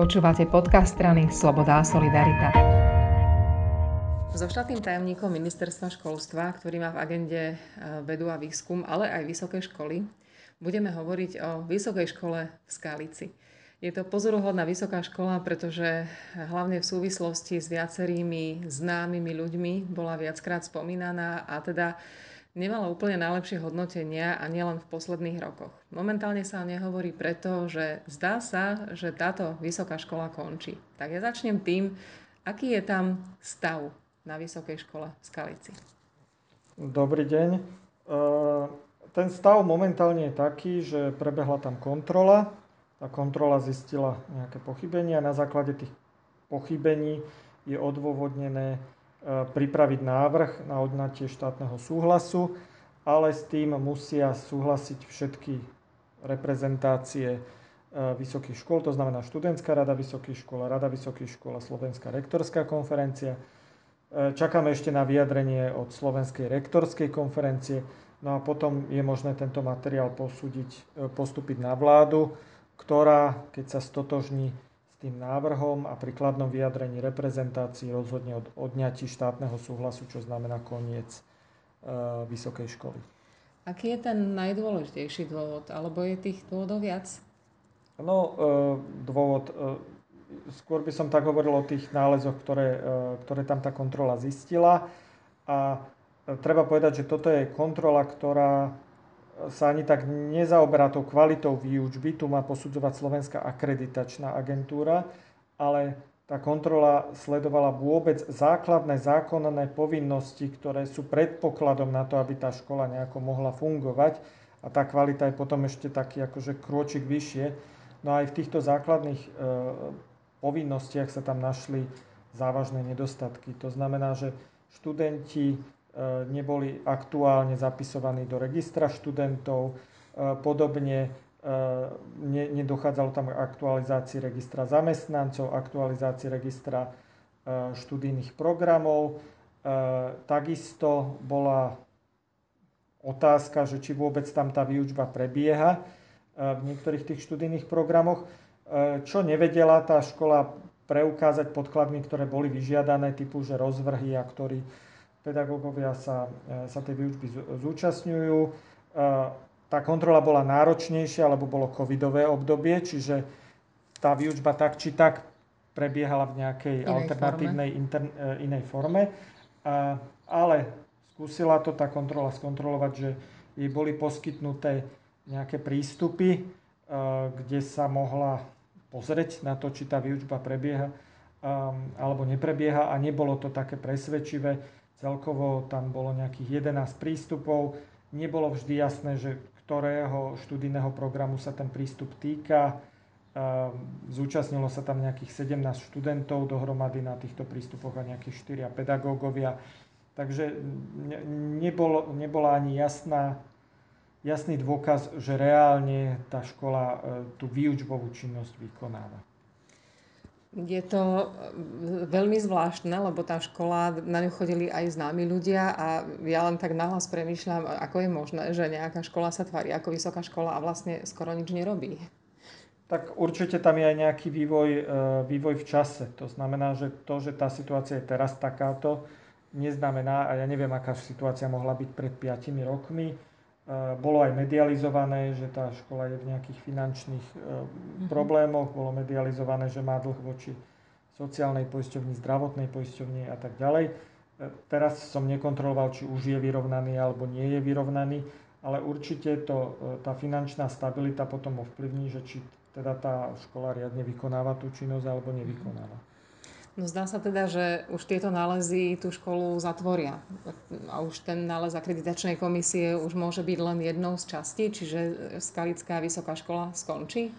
Počúvate podcast strany Sloboda a Solidarita. So štátnym tajomníkom Ministerstva školstva, ktorý má v agende e, vedu a výskum, ale aj vysoké školy, budeme hovoriť o Vysokej škole v Skalici. Je to pozoruhodná vysoká škola, pretože hlavne v súvislosti s viacerými známymi ľuďmi bola viackrát spomínaná a teda nemala úplne najlepšie hodnotenia a nielen v posledných rokoch. Momentálne sa nehovorí preto, že zdá sa, že táto vysoká škola končí. Tak ja začnem tým, aký je tam stav na vysokej škole v Skalici. Dobrý deň. E, ten stav momentálne je taký, že prebehla tam kontrola. Tá kontrola zistila nejaké pochybenia. Na základe tých pochybení je odôvodnené pripraviť návrh na odnatie štátneho súhlasu, ale s tým musia súhlasiť všetky reprezentácie e, vysokých škôl, to znamená študentská rada vysokých škôl, rada vysokých škôl a Slovenská rektorská konferencia. E, čakáme ešte na vyjadrenie od Slovenskej rektorskej konferencie, no a potom je možné tento materiál posúdiť, postúpiť na vládu, ktorá, keď sa stotožní tým návrhom a pri kladnom vyjadrení reprezentácií rozhodne od odňatí štátneho súhlasu, čo znamená koniec e, vysokej školy. Aký je ten najdôležitejší dôvod, alebo je tých dôvodov viac? No, e, dôvod, e, skôr by som tak hovoril o tých nálezoch, ktoré, e, ktoré tam tá kontrola zistila. A e, treba povedať, že toto je kontrola, ktorá sa ani tak nezaoberá tou kvalitou výučby, tu má posudzovať Slovenská akreditačná agentúra, ale tá kontrola sledovala vôbec základné zákonné povinnosti, ktoré sú predpokladom na to, aby tá škola nejako mohla fungovať a tá kvalita je potom ešte taký akože krôčik vyššie. No aj v týchto základných e, povinnostiach sa tam našli závažné nedostatky. To znamená, že študenti neboli aktuálne zapisovaní do registra študentov. E, podobne e, nedochádzalo tam k aktualizácii registra zamestnancov, aktualizácii registra študijných programov. Takisto bola otázka, že či vôbec tam tá výučba prebieha v niektorých tých študijných programoch, čo nevedela tá škola preukázať podkladmi, ktoré boli vyžiadané, typu, že rozvrhy a ktorý pedagógovia sa, e, sa tej výučby zúčastňujú. E, tá kontrola bola náročnejšia, lebo bolo covidové obdobie, čiže tá výučba tak či tak prebiehala v nejakej inej alternatívnej forme. Inter, e, inej forme. Ale skúsila to tá kontrola skontrolovať, že jej boli poskytnuté nejaké prístupy, kde sa mohla pozrieť na to, či tá výučba prebieha alebo neprebieha a nebolo to také presvedčivé Celkovo tam bolo nejakých 11 prístupov. Nebolo vždy jasné, že ktorého študijného programu sa ten prístup týka. Ehm, zúčastnilo sa tam nejakých 17 študentov dohromady na týchto prístupoch a nejakých 4 pedagógovia. Takže nebol, nebola ani jasná, jasný dôkaz, že reálne tá škola e, tú výučbovú činnosť vykonáva. Je to e, veľmi zvláštne, lebo tá škola, na ňu chodili aj známi ľudia a ja len tak nahlas premýšľam, ako je možné, že nejaká škola sa tvári ako vysoká škola a vlastne skoro nič nerobí. Tak určite tam je aj nejaký vývoj, e, vývoj v čase. To znamená, že to, že tá situácia je teraz takáto, neznamená, a ja neviem, aká situácia mohla byť pred 5 rokmi, bolo aj medializované, že tá škola je v nejakých finančných mm-hmm. problémoch, bolo medializované, že má dlh voči sociálnej poisťovni, zdravotnej poisťovni a tak ďalej. E, teraz som nekontroloval, či už je vyrovnaný alebo nie je vyrovnaný, ale určite to, e, tá finančná stabilita potom ovplyvní, že či teda tá škola riadne vykonáva tú činnosť alebo nevykonáva. No zdá sa teda, že už tieto nálezy tú školu zatvoria. A už ten nález akreditačnej komisie už môže byť len jednou z častí, čiže Skalická vysoká škola skončí? E,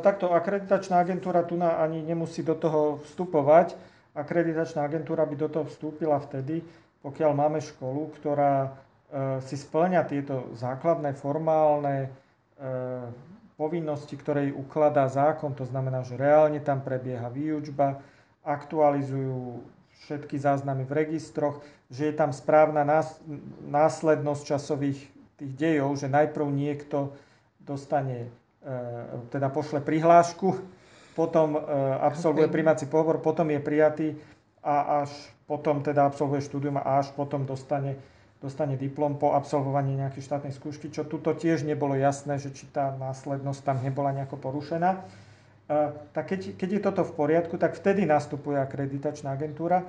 takto akreditačná agentúra tu ani nemusí do toho vstupovať. Akreditačná agentúra by do toho vstúpila vtedy, pokiaľ máme školu, ktorá e, si splňa tieto základné formálne e, povinnosti, ktoré jej ukladá zákon, to znamená, že reálne tam prebieha výučba, aktualizujú všetky záznamy v registroch, že je tam správna následnosť časových tých dejov, že najprv niekto dostane, e, teda pošle prihlášku, potom e, absolvuje primáci pohovor, potom je prijatý a až potom teda absolvuje štúdium a až potom dostane, dostane diplom po absolvovaní nejakej štátnej skúšky, čo tuto tiež nebolo jasné, že či tá následnosť tam nebola nejako porušená. Tak keď, keď je toto v poriadku, tak vtedy nastupuje akreditačná agentúra,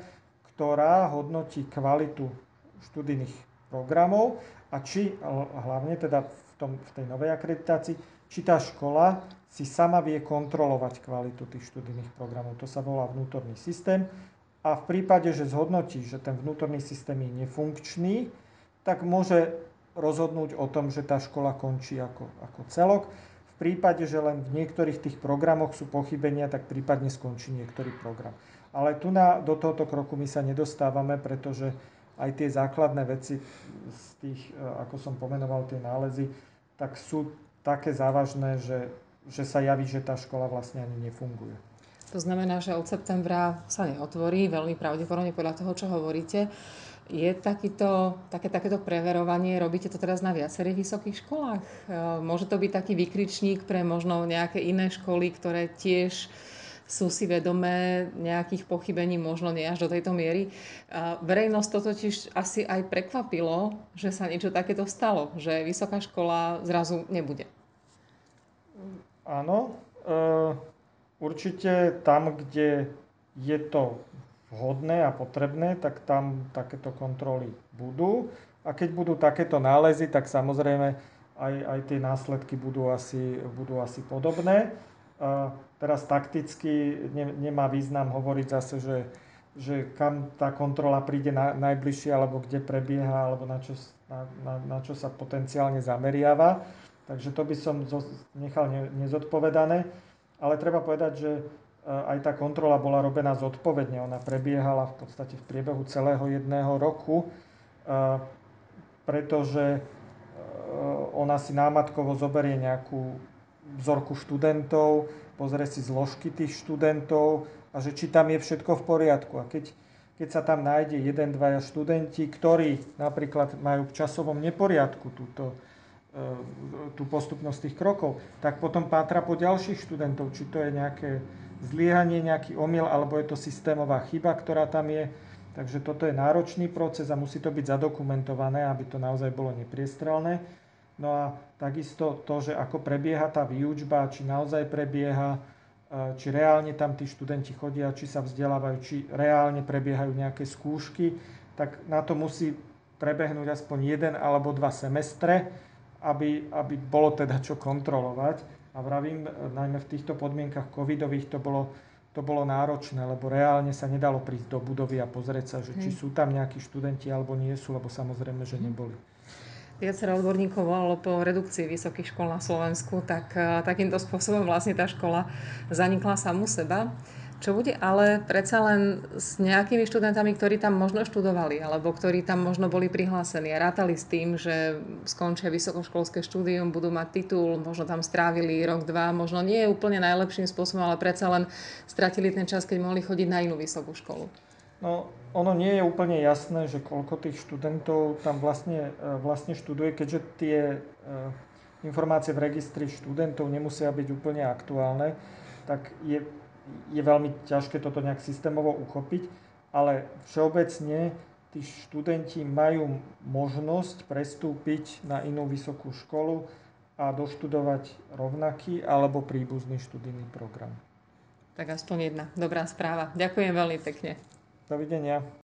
ktorá hodnotí kvalitu študijných programov a či hlavne teda v, tom, v tej novej akreditácii, či tá škola si sama vie kontrolovať kvalitu tých študijných programov. To sa volá vnútorný systém. A v prípade, že zhodnotí, že ten vnútorný systém je nefunkčný, tak môže rozhodnúť o tom, že tá škola končí ako, ako celok. Prípade, že len v niektorých tých programoch sú pochybenia, tak prípadne skončí niektorý program. Ale tu na, do tohoto kroku my sa nedostávame, pretože aj tie základné veci z tých, e, ako som pomenoval, tie nálezy, tak sú také závažné, že že sa javí, že tá škola vlastne ani nefunguje. To znamená, že od septembra sa neotvorí, veľmi pravdepodobne podľa toho, čo hovoríte. Je takýto, také, takéto preverovanie, robíte to teraz na viacerých vysokých školách? E, môže to byť taký vykričník pre možno nejaké iné školy, ktoré tiež sú si vedomé nejakých pochybení, možno nie až do tejto miery. Verejnosť to totiž asi aj prekvapilo, že sa niečo takéto stalo, že vysoká škola zrazu nebude. Áno, e, určite tam, kde je to vhodné a potrebné, tak tam takéto kontroly budú. A keď budú takéto nálezy, tak samozrejme aj, aj tie následky budú asi, budú asi podobné. A teraz takticky ne, nemá význam hovoriť zase, že, že kam tá kontrola príde na, najbližšie, alebo kde prebieha, alebo na čo, na, na, na čo sa potenciálne zameriava. Takže to by som nechal nezodpovedané. Ale treba povedať, že aj tá kontrola bola robená zodpovedne. Ona prebiehala v podstate v priebehu celého jedného roku, e, pretože e, ona si námatkovo zoberie nejakú vzorku študentov, pozrie si zložky tých študentov a že či tam je všetko v poriadku. A keď, keď sa tam nájde jeden, dvaja študenti, ktorí napríklad majú v časovom neporiadku túto, E, tú postupnosť tých krokov, tak potom pátra po ďalších študentov, či to je nejaké zliehanie, nejaký omyl, alebo je to systémová chyba, ktorá tam je. Takže toto je náročný proces a musí to byť zadokumentované, aby to naozaj bolo nepriestrelné. No a takisto to, že ako prebieha tá výučba, či naozaj prebieha, e, či reálne tam tí študenti chodia, či sa vzdelávajú, či reálne prebiehajú nejaké skúšky, tak na to musí prebehnúť aspoň jeden alebo dva semestre aby, aby bolo teda čo kontrolovať. A vravím, najmä v týchto podmienkach covidových to bolo, to bolo náročné, lebo reálne sa nedalo prísť do budovy a pozrieť sa, že či sú tam nejakí študenti alebo nie sú, lebo samozrejme, že neboli. Viacero odborníkov volalo po redukcii vysokých škôl na Slovensku, tak takýmto spôsobom vlastne tá škola zanikla samú seba. Čo bude ale predsa len s nejakými študentami, ktorí tam možno študovali, alebo ktorí tam možno boli prihlásení a rátali s tým, že skončia vysokoškolské štúdium, budú mať titul, možno tam strávili rok, dva, možno nie je úplne najlepším spôsobom, ale predsa len stratili ten čas, keď mohli chodiť na inú vysokú školu. No, ono nie je úplne jasné, že koľko tých študentov tam vlastne, e, vlastne študuje, keďže tie e, informácie v registri študentov nemusia byť úplne aktuálne, tak je je veľmi ťažké toto nejak systémovo uchopiť, ale všeobecne tí študenti majú možnosť prestúpiť na inú vysokú školu a doštudovať rovnaký alebo príbuzný študijný program. Tak aspoň jedna dobrá správa. Ďakujem veľmi pekne. Dovidenia.